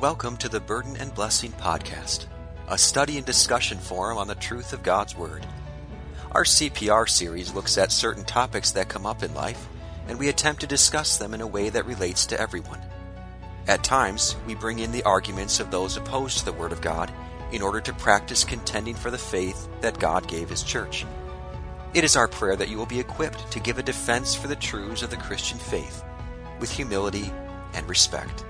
Welcome to the Burden and Blessing Podcast, a study and discussion forum on the truth of God's Word. Our CPR series looks at certain topics that come up in life, and we attempt to discuss them in a way that relates to everyone. At times, we bring in the arguments of those opposed to the Word of God in order to practice contending for the faith that God gave His church. It is our prayer that you will be equipped to give a defense for the truths of the Christian faith with humility and respect.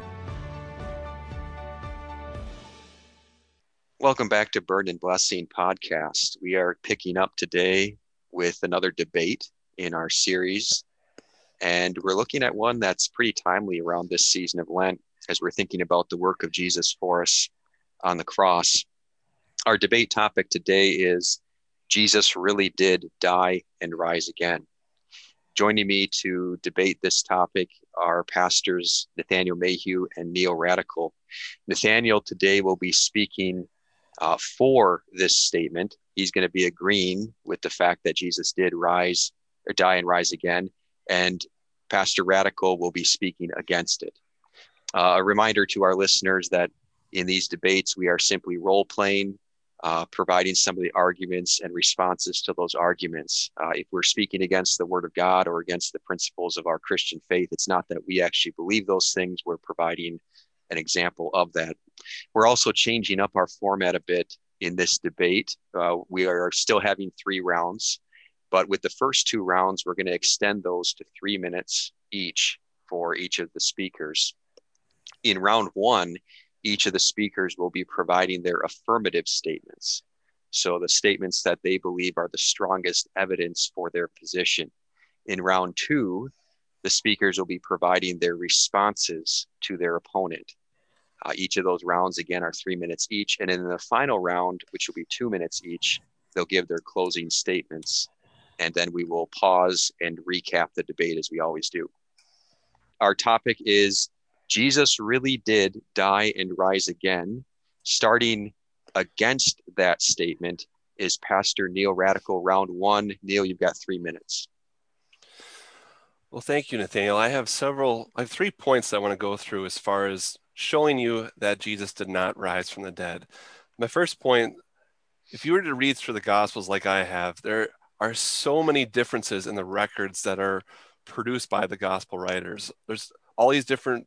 Welcome back to Burden and Blessing podcast. We are picking up today with another debate in our series, and we're looking at one that's pretty timely around this season of Lent as we're thinking about the work of Jesus for us on the cross. Our debate topic today is Jesus really did die and rise again. Joining me to debate this topic are pastors Nathaniel Mayhew and Neil Radical. Nathaniel today will be speaking uh, for this statement. He's going to be agreeing with the fact that Jesus did rise or die and rise again. And Pastor Radical will be speaking against it. Uh, a reminder to our listeners that in these debates, we are simply role playing, uh, providing some of the arguments and responses to those arguments. Uh, if we're speaking against the Word of God or against the principles of our Christian faith, it's not that we actually believe those things, we're providing an example of that. We're also changing up our format a bit in this debate. Uh, we are still having three rounds, but with the first two rounds, we're going to extend those to three minutes each for each of the speakers. In round one, each of the speakers will be providing their affirmative statements. So, the statements that they believe are the strongest evidence for their position. In round two, the speakers will be providing their responses to their opponent. Uh, each of those rounds, again, are three minutes each. And in the final round, which will be two minutes each, they'll give their closing statements. And then we will pause and recap the debate as we always do. Our topic is Jesus really did die and rise again. Starting against that statement is Pastor Neil Radical, round one. Neil, you've got three minutes. Well, thank you, Nathaniel. I have several, I have three points I want to go through as far as showing you that Jesus did not rise from the dead. My first point if you were to read through the Gospels like I have, there are so many differences in the records that are produced by the Gospel writers. There's all these different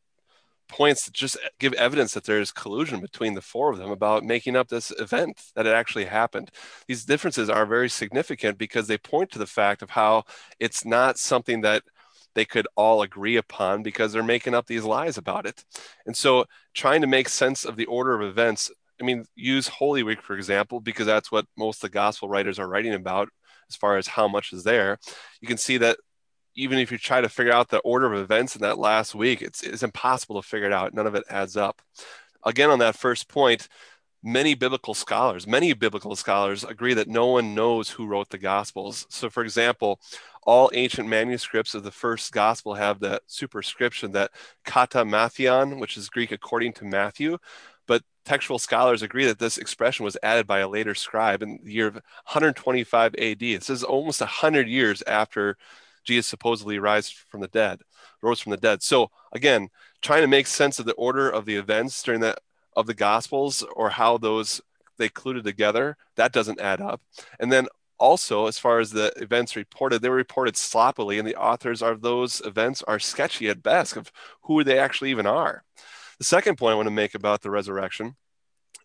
points that just give evidence that there's collusion between the four of them about making up this event that it actually happened. These differences are very significant because they point to the fact of how it's not something that they could all agree upon because they're making up these lies about it. And so trying to make sense of the order of events, I mean, use Holy Week, for example, because that's what most of the gospel writers are writing about as far as how much is there. You can see that even if you try to figure out the order of events in that last week, it's, it's impossible to figure it out. None of it adds up. Again, on that first point, many biblical scholars, many biblical scholars agree that no one knows who wrote the Gospels. So, for example, all ancient manuscripts of the first Gospel have that superscription that kata mathion, which is Greek according to Matthew. But textual scholars agree that this expression was added by a later scribe in the year of 125 AD. This is almost 100 years after Jesus supposedly rise from the dead, rose from the dead. So again, trying to make sense of the order of the events during that of the gospels or how those they clued together that doesn't add up and then also as far as the events reported they were reported sloppily and the authors of those events are sketchy at best of who they actually even are. The second point i want to make about the resurrection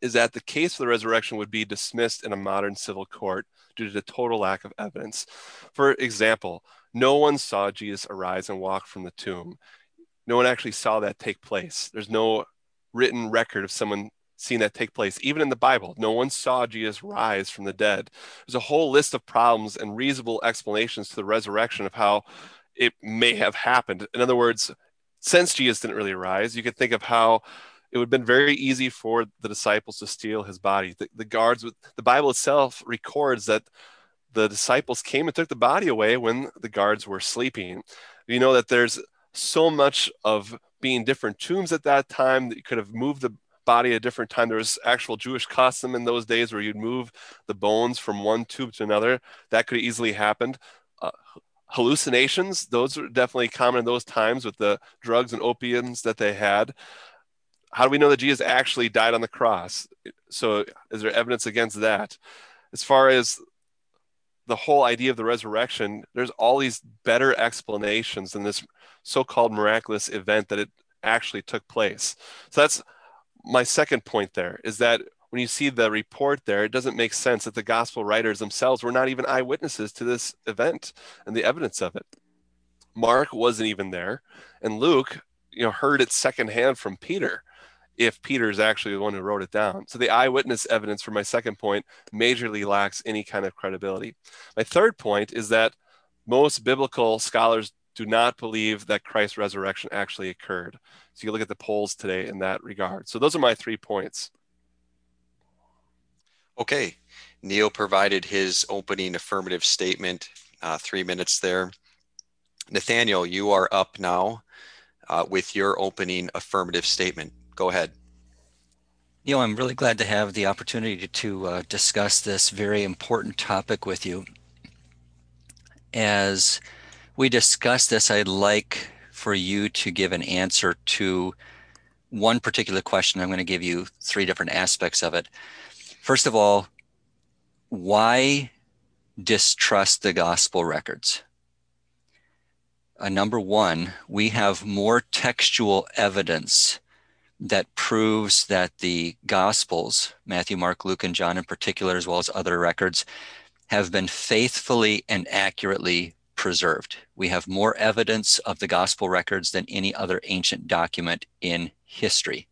is that the case for the resurrection would be dismissed in a modern civil court due to the total lack of evidence. For example no one saw jesus arise and walk from the tomb. No one actually saw that take place. There's no written record of someone seeing that take place. Even in the Bible, no one saw Jesus rise from the dead. There's a whole list of problems and reasonable explanations to the resurrection of how it may have happened. In other words, since Jesus didn't really rise, you could think of how it would have been very easy for the disciples to steal his body. The, the guards, the Bible itself records that the disciples came and took the body away when the guards were sleeping. You know that there's so much of being different tombs at that time that you could have moved the body at a different time. There was actual Jewish custom in those days where you'd move the bones from one tomb to another. That could easily happened. Uh, hallucinations, those were definitely common in those times with the drugs and opiums that they had. how do we know that Jesus actually died on the cross? So, is there evidence against that? As far as the whole idea of the resurrection, there's all these better explanations than this so called miraculous event that it actually took place. So, that's my second point there is that when you see the report there, it doesn't make sense that the gospel writers themselves were not even eyewitnesses to this event and the evidence of it. Mark wasn't even there, and Luke, you know, heard it secondhand from Peter. If Peter is actually the one who wrote it down, so the eyewitness evidence for my second point majorly lacks any kind of credibility. My third point is that most biblical scholars do not believe that Christ's resurrection actually occurred. So you look at the polls today in that regard. So those are my three points. Okay. Neil provided his opening affirmative statement, uh, three minutes there. Nathaniel, you are up now uh, with your opening affirmative statement. Go ahead. Neil, I'm really glad to have the opportunity to uh, discuss this very important topic with you. As we discuss this, I'd like for you to give an answer to one particular question. I'm going to give you three different aspects of it. First of all, why distrust the gospel records? uh, number one, we have more textual evidence that proves that the Gospels, Matthew, Mark, Luke, and John in particular, as well as other records, have been faithfully and accurately preserved. We have more evidence of the Gospel records than any other ancient document in history.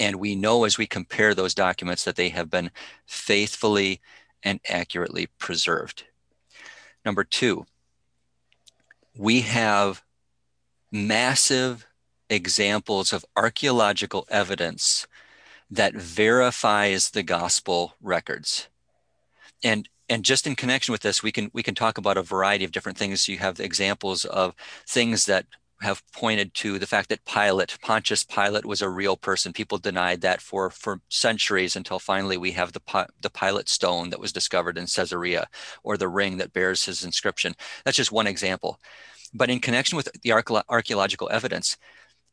And we know as we compare those documents that they have been faithfully and accurately preserved. Number two, we have massive examples of archaeological evidence that verifies the gospel records. And and just in connection with this, we can we can talk about a variety of different things. You have examples of things that have pointed to the fact that Pilate, Pontius Pilate, was a real person. People denied that for for centuries until finally we have the the Pilate stone that was discovered in Caesarea, or the ring that bears his inscription. That's just one example. But in connection with the archaeological evidence,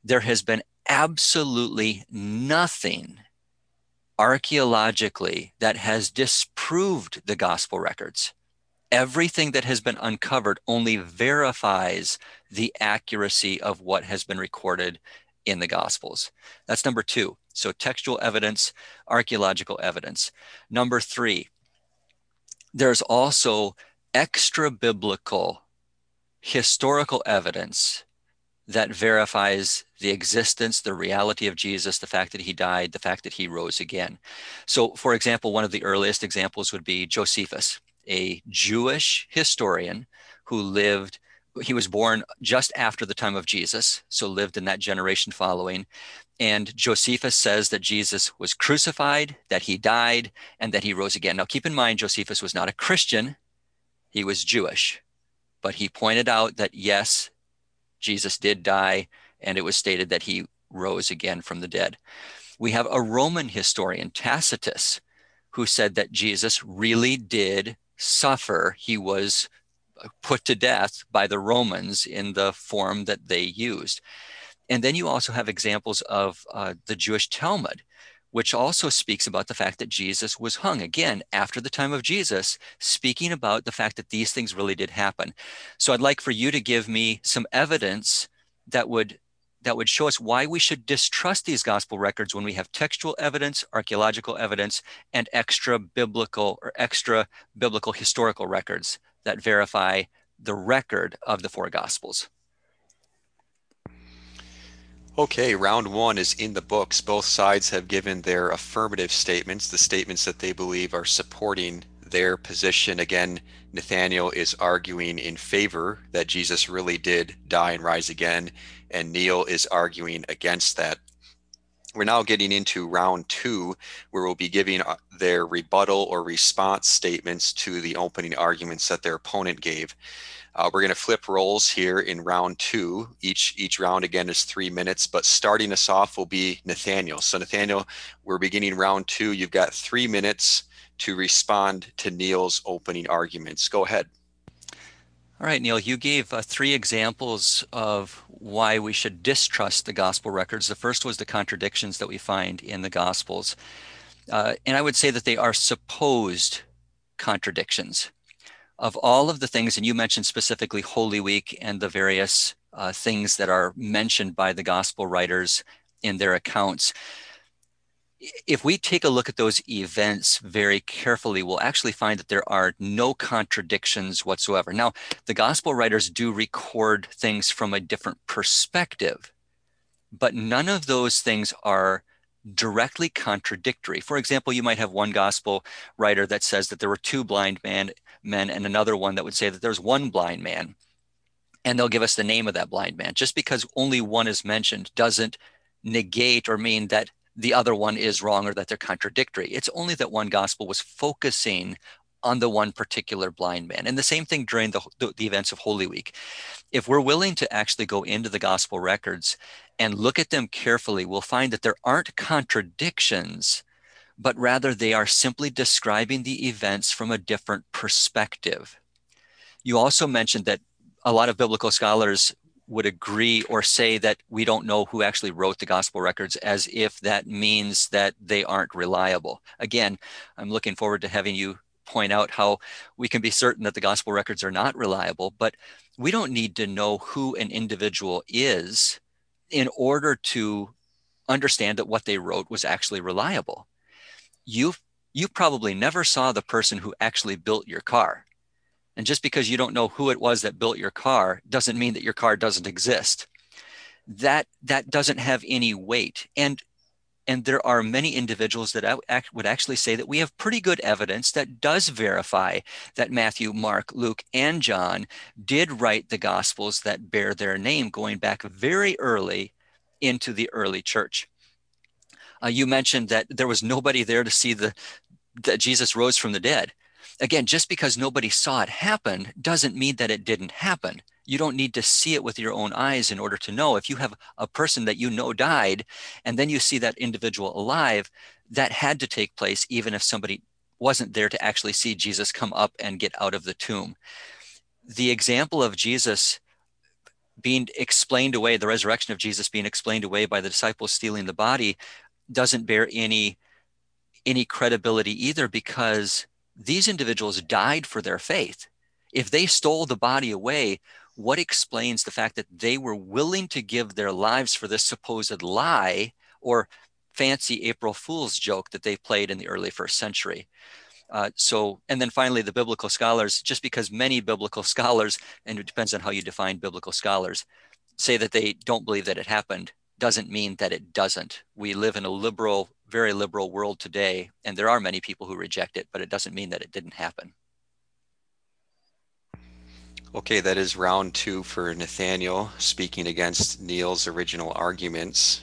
there has been absolutely nothing archaeologically that has disproved the gospel records everything that has been uncovered only verifies the accuracy of what has been recorded in the Gospels. That's number two. So, textual evidence, archaeological evidence. Number three, there's also extra biblical historical evidence that verifies the existence, the reality of Jesus, the fact that he died, the fact that he rose again. So, for example, one of the earliest examples would be Josephus a Jewish historian who lived, he was born just after the time of Jesus, so lived in that generation following. And Josephus says that Jesus was crucified, that he died, and that he rose again. Now, keep in mind, Josephus was not a Christian, he was Jewish. But he pointed out that yes, Jesus did die, and it was stated that he rose again from the dead. We have a Roman historian, Tacitus, who said that Jesus really did suffer, he was put to death by the Romans in the form that they used. And then you also have examples of uh, the Jewish Talmud, which also speaks about the fact that Jesus was hung again after the time of Jesus, speaking about the fact that these things really did happen. So I'd like for you to give me some evidence that would that would show us why we should distrust these gospel records when we have textual evidence, archaeological evidence, and extra biblical or extra biblical historical records that verify the record of the four gospels. Okay, round one is in the books. Both sides have given their affirmative statements, the statements that they believe are supporting their position. Again, Nathaniel is arguing in favor that Jesus really did die and rise again, and Neil is arguing against that. We're now getting into round two, where we'll be giving uh, their rebuttal or response statements to the opening arguments that their opponent gave. Uh, we're going to flip roles here in round two. Each each round again is three minutes, but starting us off will be Nathaniel. So Nathaniel, we're beginning round two. You've got three minutes to respond to Neil's opening arguments. Go ahead. All right, Neil, you gave uh, three examples of why we should distrust the gospel records. The first was the contradictions that we find in the gospels. Uh, and I would say that they are supposed contradictions. Of all of the things, and you mentioned specifically Holy Week and the various uh, things that are mentioned by the gospel writers in their accounts, if we take a look at those events very carefully, we'll actually find that there are no contradictions whatsoever. Now, the gospel writers do record things from a different perspective, but none of those things are directly contradictory. For example, you might have one gospel writer that says that there were two blind man, men and another one that would say that there's one blind man. And they'll give us the name of that blind man. Just because only one is mentioned doesn't negate or mean that the other one is wrong or that they're contradictory. It's only that one gospel was focusing on the one particular blind man. And the same thing during the, the, the, events of Holy Week. If we're willing to actually go into the gospel records and look at them carefully, we'll find that there aren't contradictions, but rather they are simply describing the events from a different perspective. You also mentioned that a lot of biblical scholars would agree or say that we don't know who actually wrote the gospel records as if that means that they aren't reliable. Again, I'm looking forward to having you point out how we can be certain that the gospel records are not reliable, but we don't need to know who an individual is in order to understand that what they wrote was actually reliable. You you probably never saw the person who actually built your car. And just because you don't know who it was that built your car doesn't mean that your car doesn't exist. That that doesn't have any weight. And and there are many individuals that would actually say that we have pretty good evidence that does verify that Matthew, Mark, Luke, and John did write the gospels that bear their name going back very early into the early church. Uh, you mentioned that there was nobody there to see the that Jesus rose from the dead again, just because nobody saw it happen doesn't mean that it didn't happen. You don't need to see it with your own eyes in order to know. If you have a person that you know died and then you see that individual alive, that had to take place even if somebody wasn't there to actually see Jesus come up and get out of the tomb. The example of Jesus being explained away, the resurrection of Jesus being explained away by the disciples stealing the body, doesn't bear any any credibility either because these individuals died for their faith. If they stole the body away, what explains the fact that they were willing to give their lives for this supposed lie or fancy April Fool's joke that they played in the early first century? Uh, so, and then finally, the biblical scholars, just because many biblical scholars, and it depends on how you define biblical scholars, say that they don't believe that it happened, doesn't mean that it doesn't. We live in a liberal very liberal world today, and there are many people who reject it, but it doesn't mean that it didn't happen. Okay, that is round two for Nathaniel speaking against Neil's original arguments.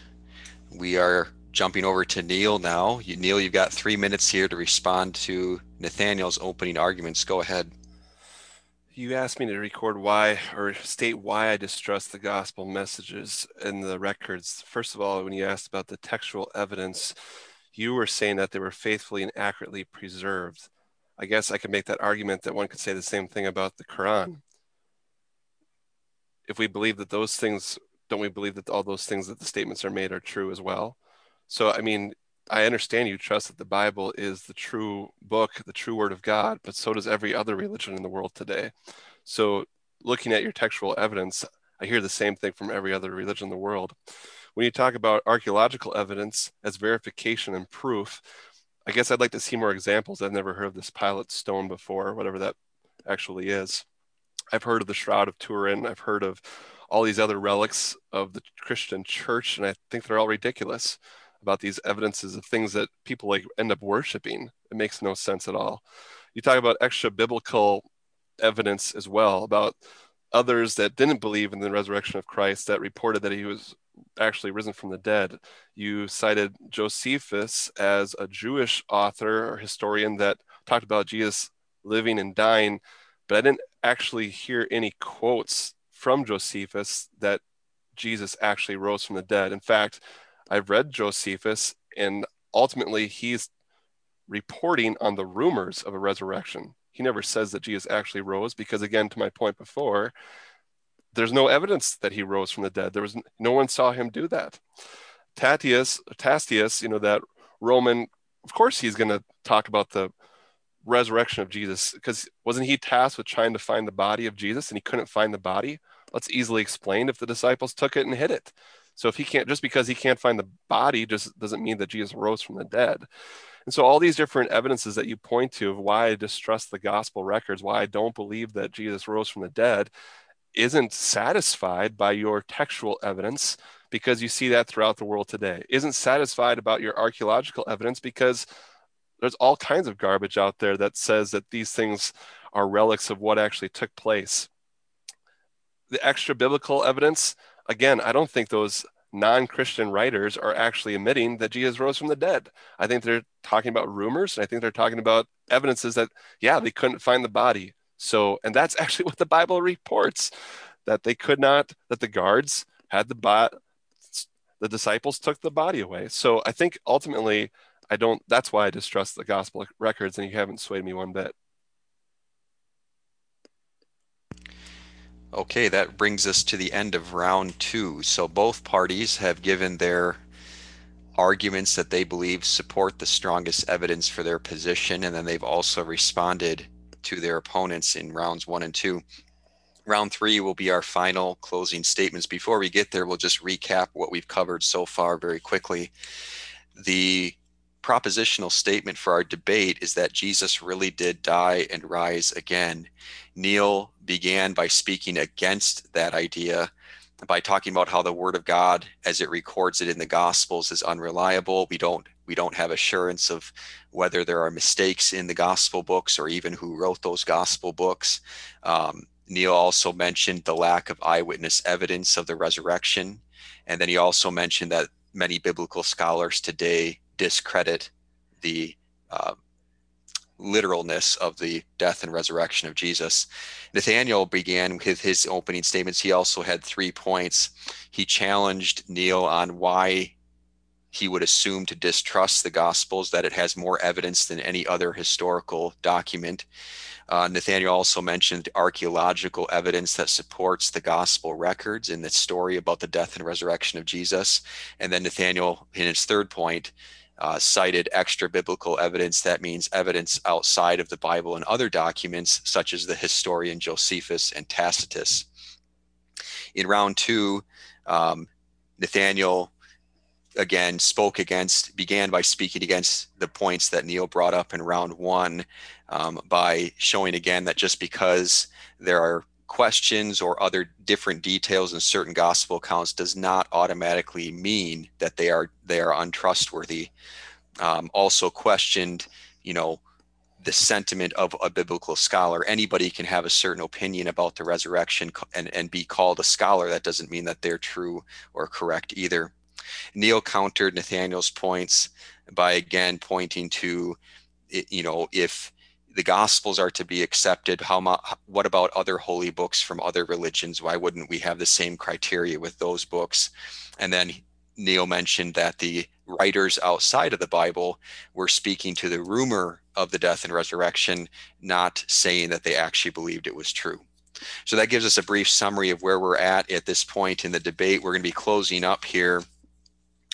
We are jumping over to Neil now. You, Neil, you've got three minutes here to respond to Nathaniel's opening arguments. Go ahead. You asked me to record why or state why I distrust the gospel messages and the records. First of all, when you asked about the textual evidence, you were saying that they were faithfully and accurately preserved. I guess I could make that argument that one could say the same thing about the Quran. Hmm. If we believe that those things, don't we believe that all those things that the statements are made are true as well? So, I mean, I understand you trust that the Bible is the true book, the true word of God, but so does every other religion in the world today. So, looking at your textual evidence, I hear the same thing from every other religion in the world. When you talk about archaeological evidence as verification and proof, I guess I'd like to see more examples. I've never heard of this Pilate stone before, whatever that actually is. I've heard of the Shroud of Turin. I've heard of all these other relics of the Christian church, and I think they're all ridiculous about these evidences of things that people like end up worshiping. It makes no sense at all. You talk about extra biblical evidence as well about others that didn't believe in the resurrection of Christ that reported that he was actually risen from the dead. You cited Josephus as a Jewish author or historian that talked about Jesus living and dying, but I didn't actually hear any quotes from Josephus that Jesus actually rose from the dead. In fact, I've read Josephus, and ultimately he's reporting on the rumors of a resurrection. he never says that Jesus actually rose because, again, to my point before, there's no evidence that he rose from the dead. There was no one saw him do that. Tatius, Tastius, you know, that Roman, of course, he's going to talk about the resurrection of Jesus because wasn't he tasked with trying to find the body of Jesus and he couldn't find the body? Let's easily explain if the disciples took it and hid it. So if he can't, just because he can't find the body, just doesn't mean that Jesus rose from the dead. And so all these different evidences that you point to of why I distrust the gospel records, why I don't believe that Jesus rose from the dead, isn't satisfied by your textual evidence because you see that throughout the world today. Isn't satisfied about your archaeological evidence because there's all kinds of garbage out there that says that these things are relics of what actually took place. The extra biblical evidence, again, I don't think those non Christian writers are actually admitting that Jesus rose from the dead. I think they're talking about rumors. And I think they're talking about evidences that, yeah, they couldn't find the body. So, and that's actually what the Bible reports that they could not, that the guards had the body, the disciples took the body away. So I think ultimately, I don't, that's why I distrust the gospel records, and you haven't swayed me one bit. Okay, that brings us to the end of round two. So both parties have given their arguments that they believe support the strongest evidence for their position, and then they've also responded to their opponents in rounds one and two. Round three will be our final closing statements. Before we get there, we'll just recap what we've covered so far very quickly. The propositional statement for our debate is that Jesus really did die and rise again. Neil began by speaking against that idea by talking about how the word of God as it records it in the gospels is unreliable. We don't we don't have assurance of whether there are mistakes in the gospel books or even who wrote those gospel books. Um, Neil also mentioned the lack of eyewitness evidence of the resurrection. And then he also mentioned that many biblical scholars today discredit the uh, literalness of the death and resurrection of Jesus. Nathaniel began with his opening statements. He also had three points. He challenged Neil on why he would assume to distrust the Gospels, that it has more evidence than any other historical document. Uh, Nathaniel also mentioned archaeological evidence that supports the gospel records in the story about the death and resurrection of Jesus. And then Nathaniel, in his third point, uh, cited extra biblical evidence. That means evidence outside of the Bible and other documents, such as the historian Josephus and Tacitus. In round two, um, Nathaniel again spoke against began by speaking against the points that neil brought up in round one um, by showing again that just because there are questions or other different details in certain gospel accounts does not automatically mean that they are they are untrustworthy. Um, also questioned you know the sentiment of a biblical scholar. Anybody can have a certain opinion about the resurrection and, and be called a scholar. That doesn't mean that they're true or correct either. Neil countered Nathaniel's points by again pointing to, you know, if the Gospels are to be accepted, how what about other holy books from other religions? Why wouldn't we have the same criteria with those books? And then Neil mentioned that the writers outside of the Bible were speaking to the rumor of the death and resurrection, not saying that they actually believed it was true. So that gives us a brief summary of where we're at at this point in the debate. We're going to be closing up here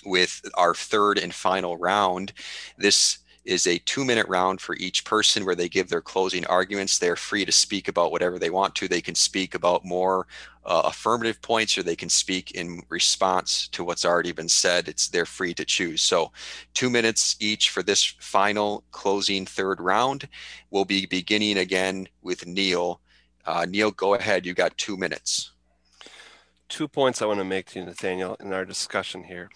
with our third and final round. This is a two minute round for each person where they give their closing arguments. They're free to speak about whatever they want to. They can speak about more uh, affirmative points or they can speak in response to what's already been said. It's they're free to choose. So, two minutes each for this final closing third round. We'll be beginning again with Neil. Uh, Neil, go ahead. You got two minutes. Two points I want to make to you, Nathaniel, in our discussion here.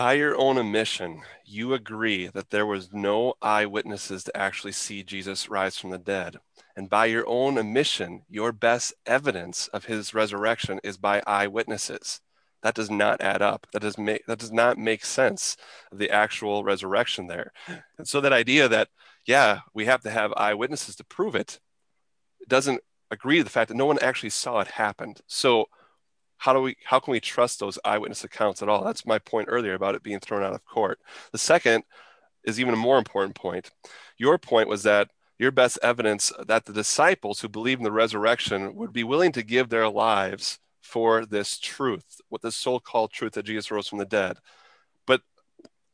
By your own admission, you agree that there was no eyewitnesses to actually see Jesus rise from the dead. And by your own admission, your best evidence of his resurrection is by eyewitnesses. That does not add up. That does make that does not make sense of the actual resurrection there. And so that idea that, yeah, we have to have eyewitnesses to prove it, doesn't agree to the fact that no one actually saw it happen. So how do we how can we trust those eyewitness accounts at all that's my point earlier about it being thrown out of court the second is even a more important point your point was that your best evidence that the disciples who believe in the resurrection would be willing to give their lives for this truth, what the so-called truth that Jesus rose from the dead. But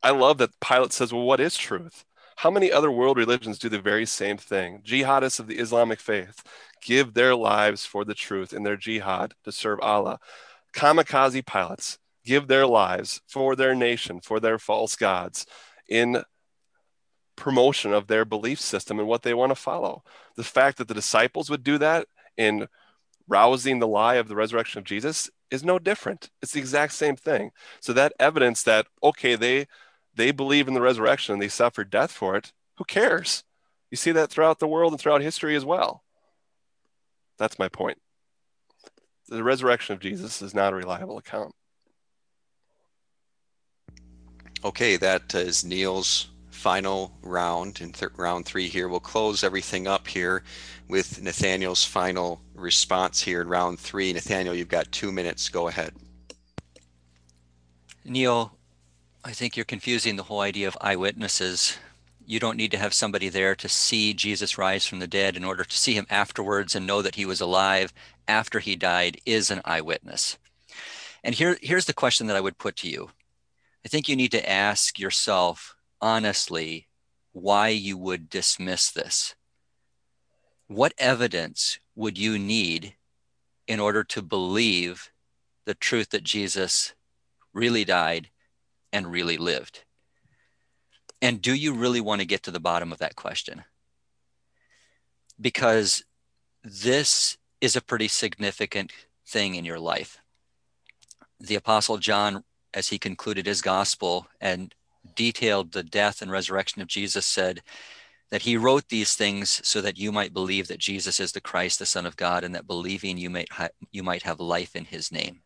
I love that Pilate says, well, what is truth? How many other world religions do the very same thing? Jihadists of the Islamic faith give their lives for the truth in their jihad to serve Allah. Kamikaze pilots give their lives for their nation, for their false gods in promotion of their belief system and what they want to follow. The fact that the disciples would do that in rousing the lie of the resurrection of Jesus is no different. It's the exact same thing. So that evidence that okay, they they believe in the resurrection and they suffered death for it, who cares? You see that throughout the world and throughout history as well. That's my point. The resurrection of Jesus is not a reliable account. Okay, that is Neil's final round in th- round three here. We'll close everything up here with Nathaniel's final response here in round three. Nathaniel, you've got two minutes. Go ahead. Neil, I think you're confusing the whole idea of eyewitnesses. You don't need to have somebody there to see Jesus rise from the dead in order to see him afterwards and know that he was alive after he died is an eyewitness. And here, here's the question that I would put to you. I think you need to ask yourself honestly why you would dismiss this. What evidence would you need in order to believe the truth that Jesus really died and really lived? And do you really want to get to the bottom of that question? Because this is a pretty significant thing in your life. The Apostle John, as he concluded his gospel and detailed the death and resurrection of Jesus, said that he wrote these things so that you might believe that Jesus is the Christ, the Son of God, and that believing you might, ha- you might have life in his name.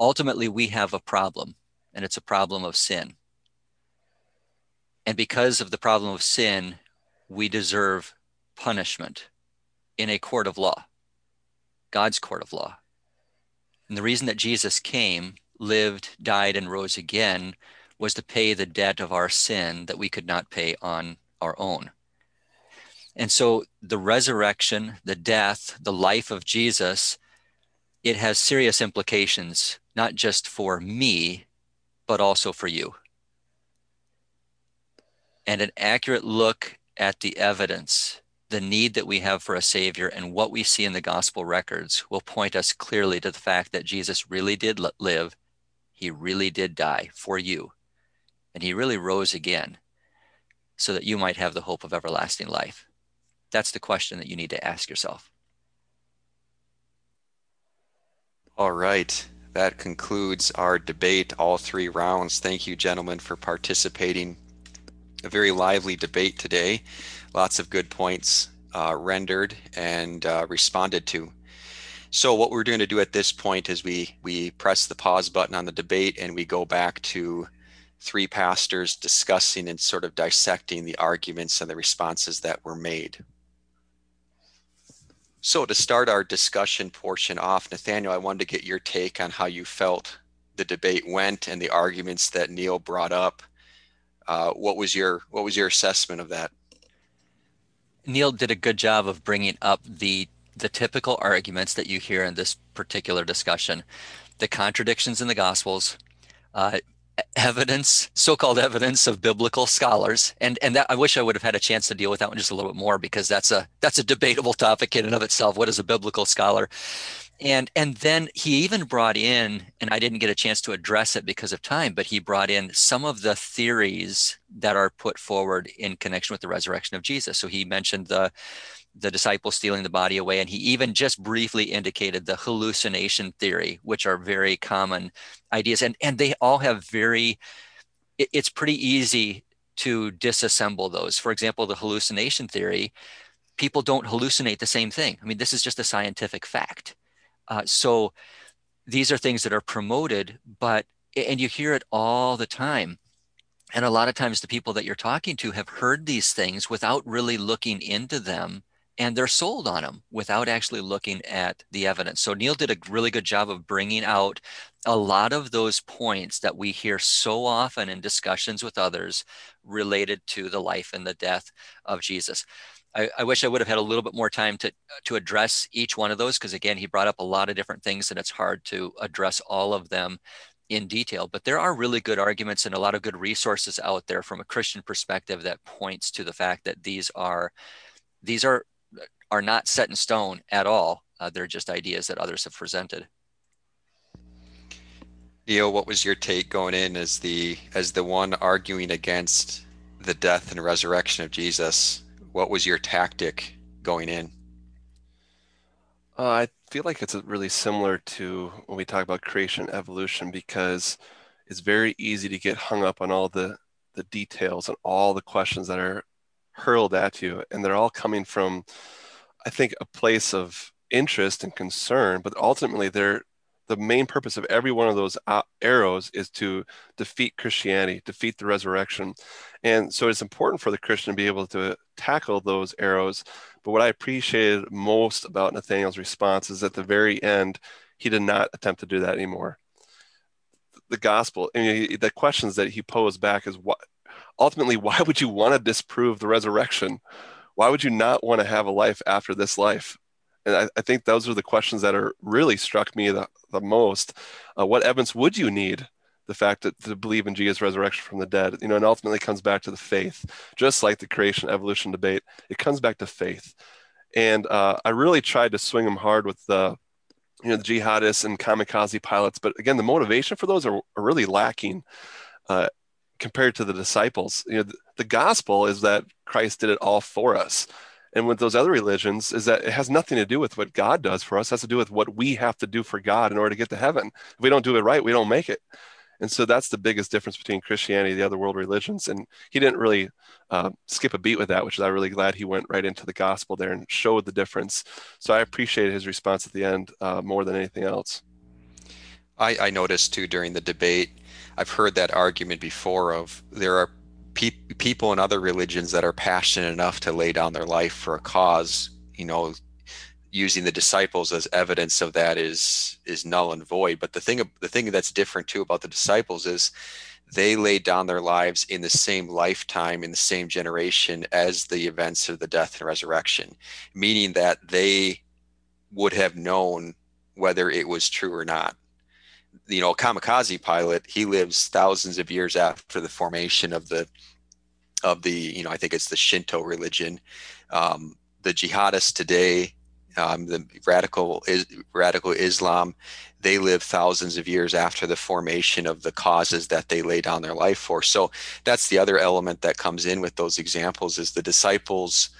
Ultimately, we have a problem and it's a problem of sin. And because of the problem of sin, we deserve punishment in a court of law, God's court of law. And the reason that Jesus came, lived, died, and rose again was to pay the debt of our sin that we could not pay on our own. And so the resurrection, the death, the life of Jesus, it has serious implications, not just for me, but also for you. And an accurate look at the evidence, the need that we have for a Savior, and what we see in the gospel records will point us clearly to the fact that Jesus really did live, He really did die for you, and He really rose again so that you might have the hope of everlasting life. That's the question that you need to ask yourself. All right that concludes our debate, all three rounds. Thank you, gentlemen, for participating. A very lively debate today. Lots of good points uh, rendered and uh, responded to. So what we're going to do at this point is we we press the pause button on the debate and we go back to three pastors discussing and sort of dissecting the arguments and the responses that were made. So to start our discussion portion off, Nathaniel, I wanted to get your take on how you felt the debate went and the arguments that Neil brought up. Uh, what was your what was your assessment of that? Neil did a good job of bringing up the the typical arguments that you hear in this particular discussion, the contradictions in the Gospels, uh, evidence, so-called evidence of biblical scholars, and and that I wish I would have had a chance to deal with that one just a little bit more because that's a that's a debatable topic in and of itself. What is a biblical scholar? And and then he even brought in, and I didn't get a chance to address it because of time, but he brought in some of the theories that are put forward in connection with the resurrection of Jesus. So he mentioned the the disciples stealing the body away. And he even just briefly indicated the hallucination theory, which are very common ideas. And, and they all have very, it, it's pretty easy to disassemble those. For example, the hallucination theory, people don't hallucinate the same thing. I mean, this is just a scientific fact. Uh, so these are things that are promoted, but, and you hear it all the time. And a lot of times the people that you're talking to have heard these things without really looking into them and they're sold on them without actually looking at the evidence. So Neil did a really good job of bringing out a lot of those points that we hear so often in discussions with others related to the life and the death of Jesus. I, I, wish I would have had a little bit more time to to address each one of those because again, he brought up a lot of different things, and it's hard to address all of them in detail. But there are really good arguments and a lot of good resources out there from a Christian perspective that points to the fact that these are these are are not set in stone at all. Uh, they're just ideas that others have presented. Neil, what was your take going in as the as the one arguing against the death and resurrection of Jesus? What was your tactic going in? Uh, I feel like it's really similar to when we talk about creation evolution because it's very easy to get hung up on all the the details and all the questions that are hurled at you and they're all coming from i think a place of interest and concern but ultimately they're the main purpose of every one of those uh, arrows is to defeat Christianity, defeat the resurrection. And so it's important for the Christian to be able to tackle those arrows. But what I appreciated most about Nathaniel's response is at the very end, he did not attempt to do that anymore. The gospel, I mean, the questions that he posed back is what ultimately, why would you want to disprove the resurrection? Why would you not want to have a life after this life? And I, I think those are the questions that are really struck me the, the most. Uh, what evidence would you need? The fact that to believe in Jesus' resurrection from the dead, you know, and ultimately comes back to the faith, just like the creation evolution debate. It comes back to faith, and uh, I really tried to swing them hard with the, you know, the jihadists and kamikaze pilots. But again, the motivation for those are, are really lacking. Uh, compared to the disciples. You know, the, the, gospel is that Christ did it all for us. And with those other religions is that it has nothing to do with what god does for us. It has to do with what we have to do for god in order to get to heaven. If we don't do it right we don't make it. And so that's the biggest difference between christianity and the other world religions. And he didn't really uh, skip a beat with that which i'm really glad he went right into the gospel there and showed the difference. So i appreciated his response at the end uh, more than anything else. I, I noticed too during the debate i've heard that argument before of there are pe- people in other religions that are passionate enough to lay down their life for a cause, you know, using the disciples as evidence of that is is null and void. But the thing the thing that's different too about the disciples is they laid down their lives in the same lifetime in the same generation as the events of the death and resurrection, meaning that they would have known whether it was true or not you know, kamikaze pilot, he lives thousands of years after the formation of the of the, you know, I think it's the Shinto religion. Um, the jihadists today, um, the radical is, radical Islam, they live thousands of years after the formation of the causes that they lay down their life for. So that's the other element that comes in with those examples is the disciples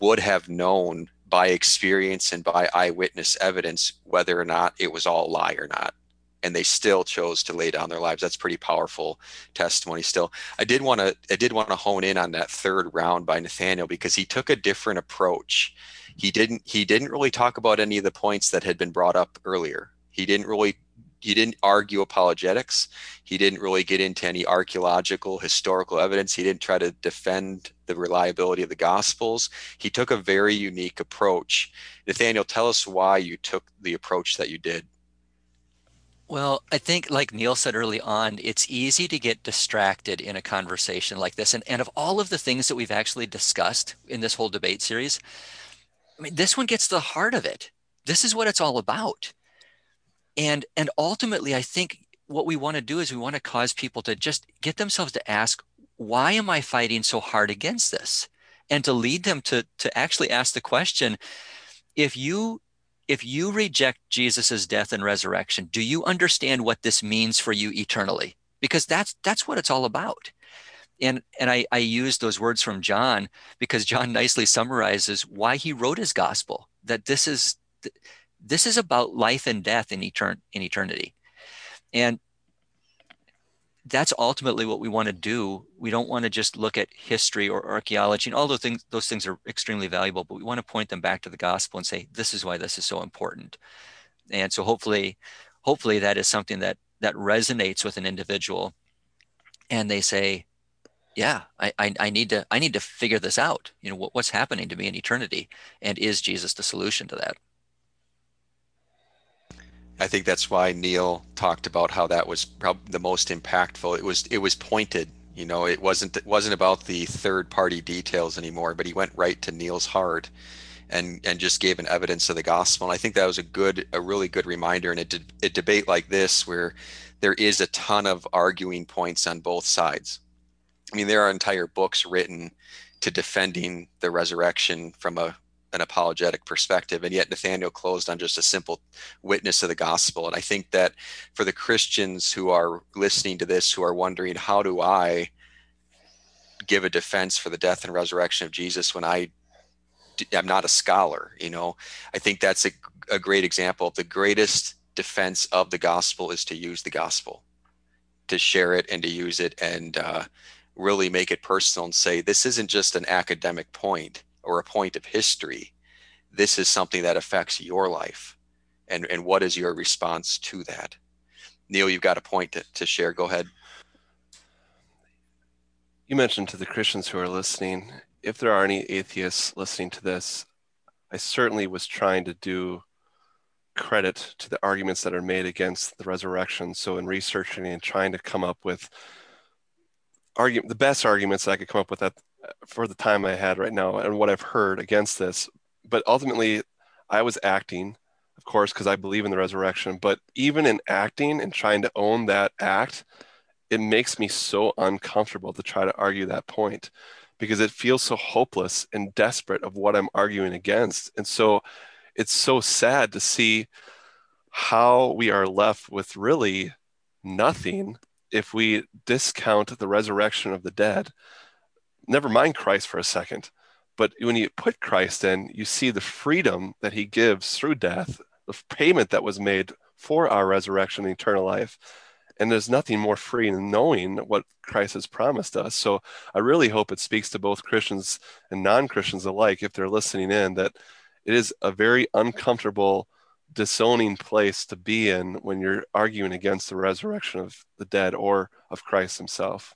would have known by experience and by eyewitness evidence whether or not it was all a lie or not and they still chose to lay down their lives. That's pretty powerful testimony still. I did want to I did want to hone in on that third round by Nathaniel because he took a different approach. He didn't he didn't really talk about any of the points that had been brought up earlier. He didn't really he didn't argue apologetics. He didn't really get into any archaeological, historical evidence. He didn't try to defend the reliability of the Gospels. He took a very unique approach. Nathaniel, tell us why you took the approach that you did. Well, I think, like Neil said early on, it's easy to get distracted in a conversation like this. And, and of all of the things that we've actually discussed in this whole debate series, I mean, this one gets to the heart of it. This is what it's all about. And, and ultimately, I think what we want to do is we want to cause people to just get themselves to ask, why am I fighting so hard against this? And to lead them to, to actually ask the question if you if you reject Jesus' death and resurrection, do you understand what this means for you eternally? Because that's that's what it's all about. And and I, I use those words from John because John nicely summarizes why he wrote his gospel. That this is this is about life and death in etern in eternity. And that's ultimately what we want to do. We don't want to just look at history or archaeology and all those things. Those things are extremely valuable, but we want to point them back to the gospel and say, this is why this is so important. And so hopefully, hopefully that is something that that resonates with an individual, and they say, yeah, I, I, I need to I need to figure this out. You know, what, what's happening to me in eternity, and is Jesus the solution to that? I think that's why Neil talked about how that was probably the most impactful. It was it was pointed. You know, it wasn't it wasn't about the third party details anymore, but he went right to Neil's heart and and just gave an evidence of the gospel. And I think that was a good a really good reminder in a, de- a debate like this where there is a ton of arguing points on both sides. I mean, there are entire books written to defending the resurrection from a an apologetic perspective and yet nathaniel closed on just a simple witness of the gospel. And i think that for the christians who are listening to this who are wondering how do i give a defense for the death and resurrection of jesus when i i'm not a scholar you know? I think that's a, a great example of the greatest defense of the gospel is to use the gospel to share it and to use it and uh, really make it personal and say this isn't just an academic point or a point of history. This is something that affects your life. And, and what is your response to that? Neil, you've got a point to, to share. Go ahead. You mentioned to the Christians who are listening, if there are any atheists listening to this, I certainly was trying to do credit to the arguments that are made against the resurrection. So, in researching and trying to come up with argument, the best arguments that I could come up with at, for the time I had right now and what I've heard against this. But ultimately, I was acting, of course, because I believe in the resurrection. But even in acting and trying to own that act, it makes me so uncomfortable to try to argue that point because it feels so hopeless and desperate of what I'm arguing against. And so it's so sad to see how we are left with really nothing if we discount the resurrection of the dead, never mind Christ for a second, but when you put Christ in, you see the freedom that he gives through death, the payment that was made for our resurrection and eternal life. And there's nothing more free than knowing what Christ has promised us. So I really hope it speaks to both Christians and non Christians alike, if they're listening in, that it is a very uncomfortable disowning place to be in when you're arguing against the resurrection of the dead or of Christ himself.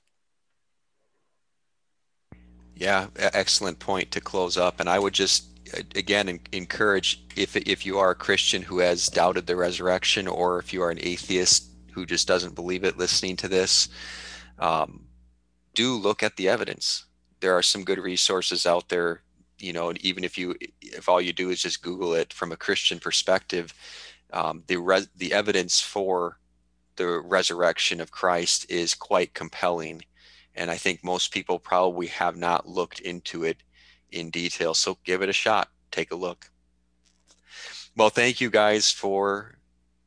Yeah, excellent point to close up. And I would just again encourage if if you are a Christian who has doubted the resurrection, or if you are an atheist who just doesn't believe it, listening to this, um, do look at the evidence. There are some good resources out there you know, and even if you if all you do is just Google it from a Christian perspective, um, the res- the evidence for the resurrection of Christ is quite compelling, and I think most people probably have not looked into it in detail. So give it a shot. Take a look. Well, thank you guys for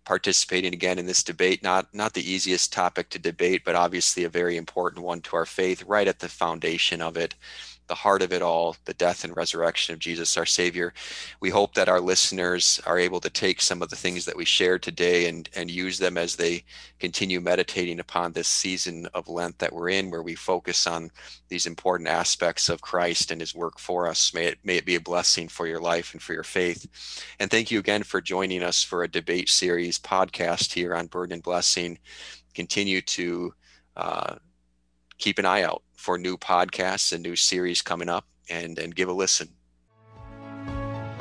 participating again in this debate. Not not the easiest topic to debate, but obviously a very important one to our faith, right at the foundation of it the heart of it all, the death and resurrection of Jesus, our Savior. We hope that our listeners are able to take some of the things that we shared today and, and use them as they continue meditating upon this season of Lent that we're in, where we focus on these important aspects of Christ and his work for us. May it, may it be a blessing for your life and for your faith. And thank you again for joining us for a debate series podcast here on Burden and Blessing. Continue to uh, keep an eye out for new podcasts and new series coming up and, and give a listen.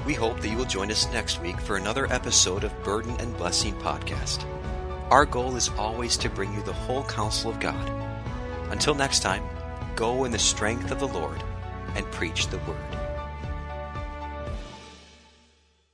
We hope that you will join us next week for another episode of Burden and Blessing Podcast. Our goal is always to bring you the whole counsel of God. Until next time, go in the strength of the Lord and preach the word.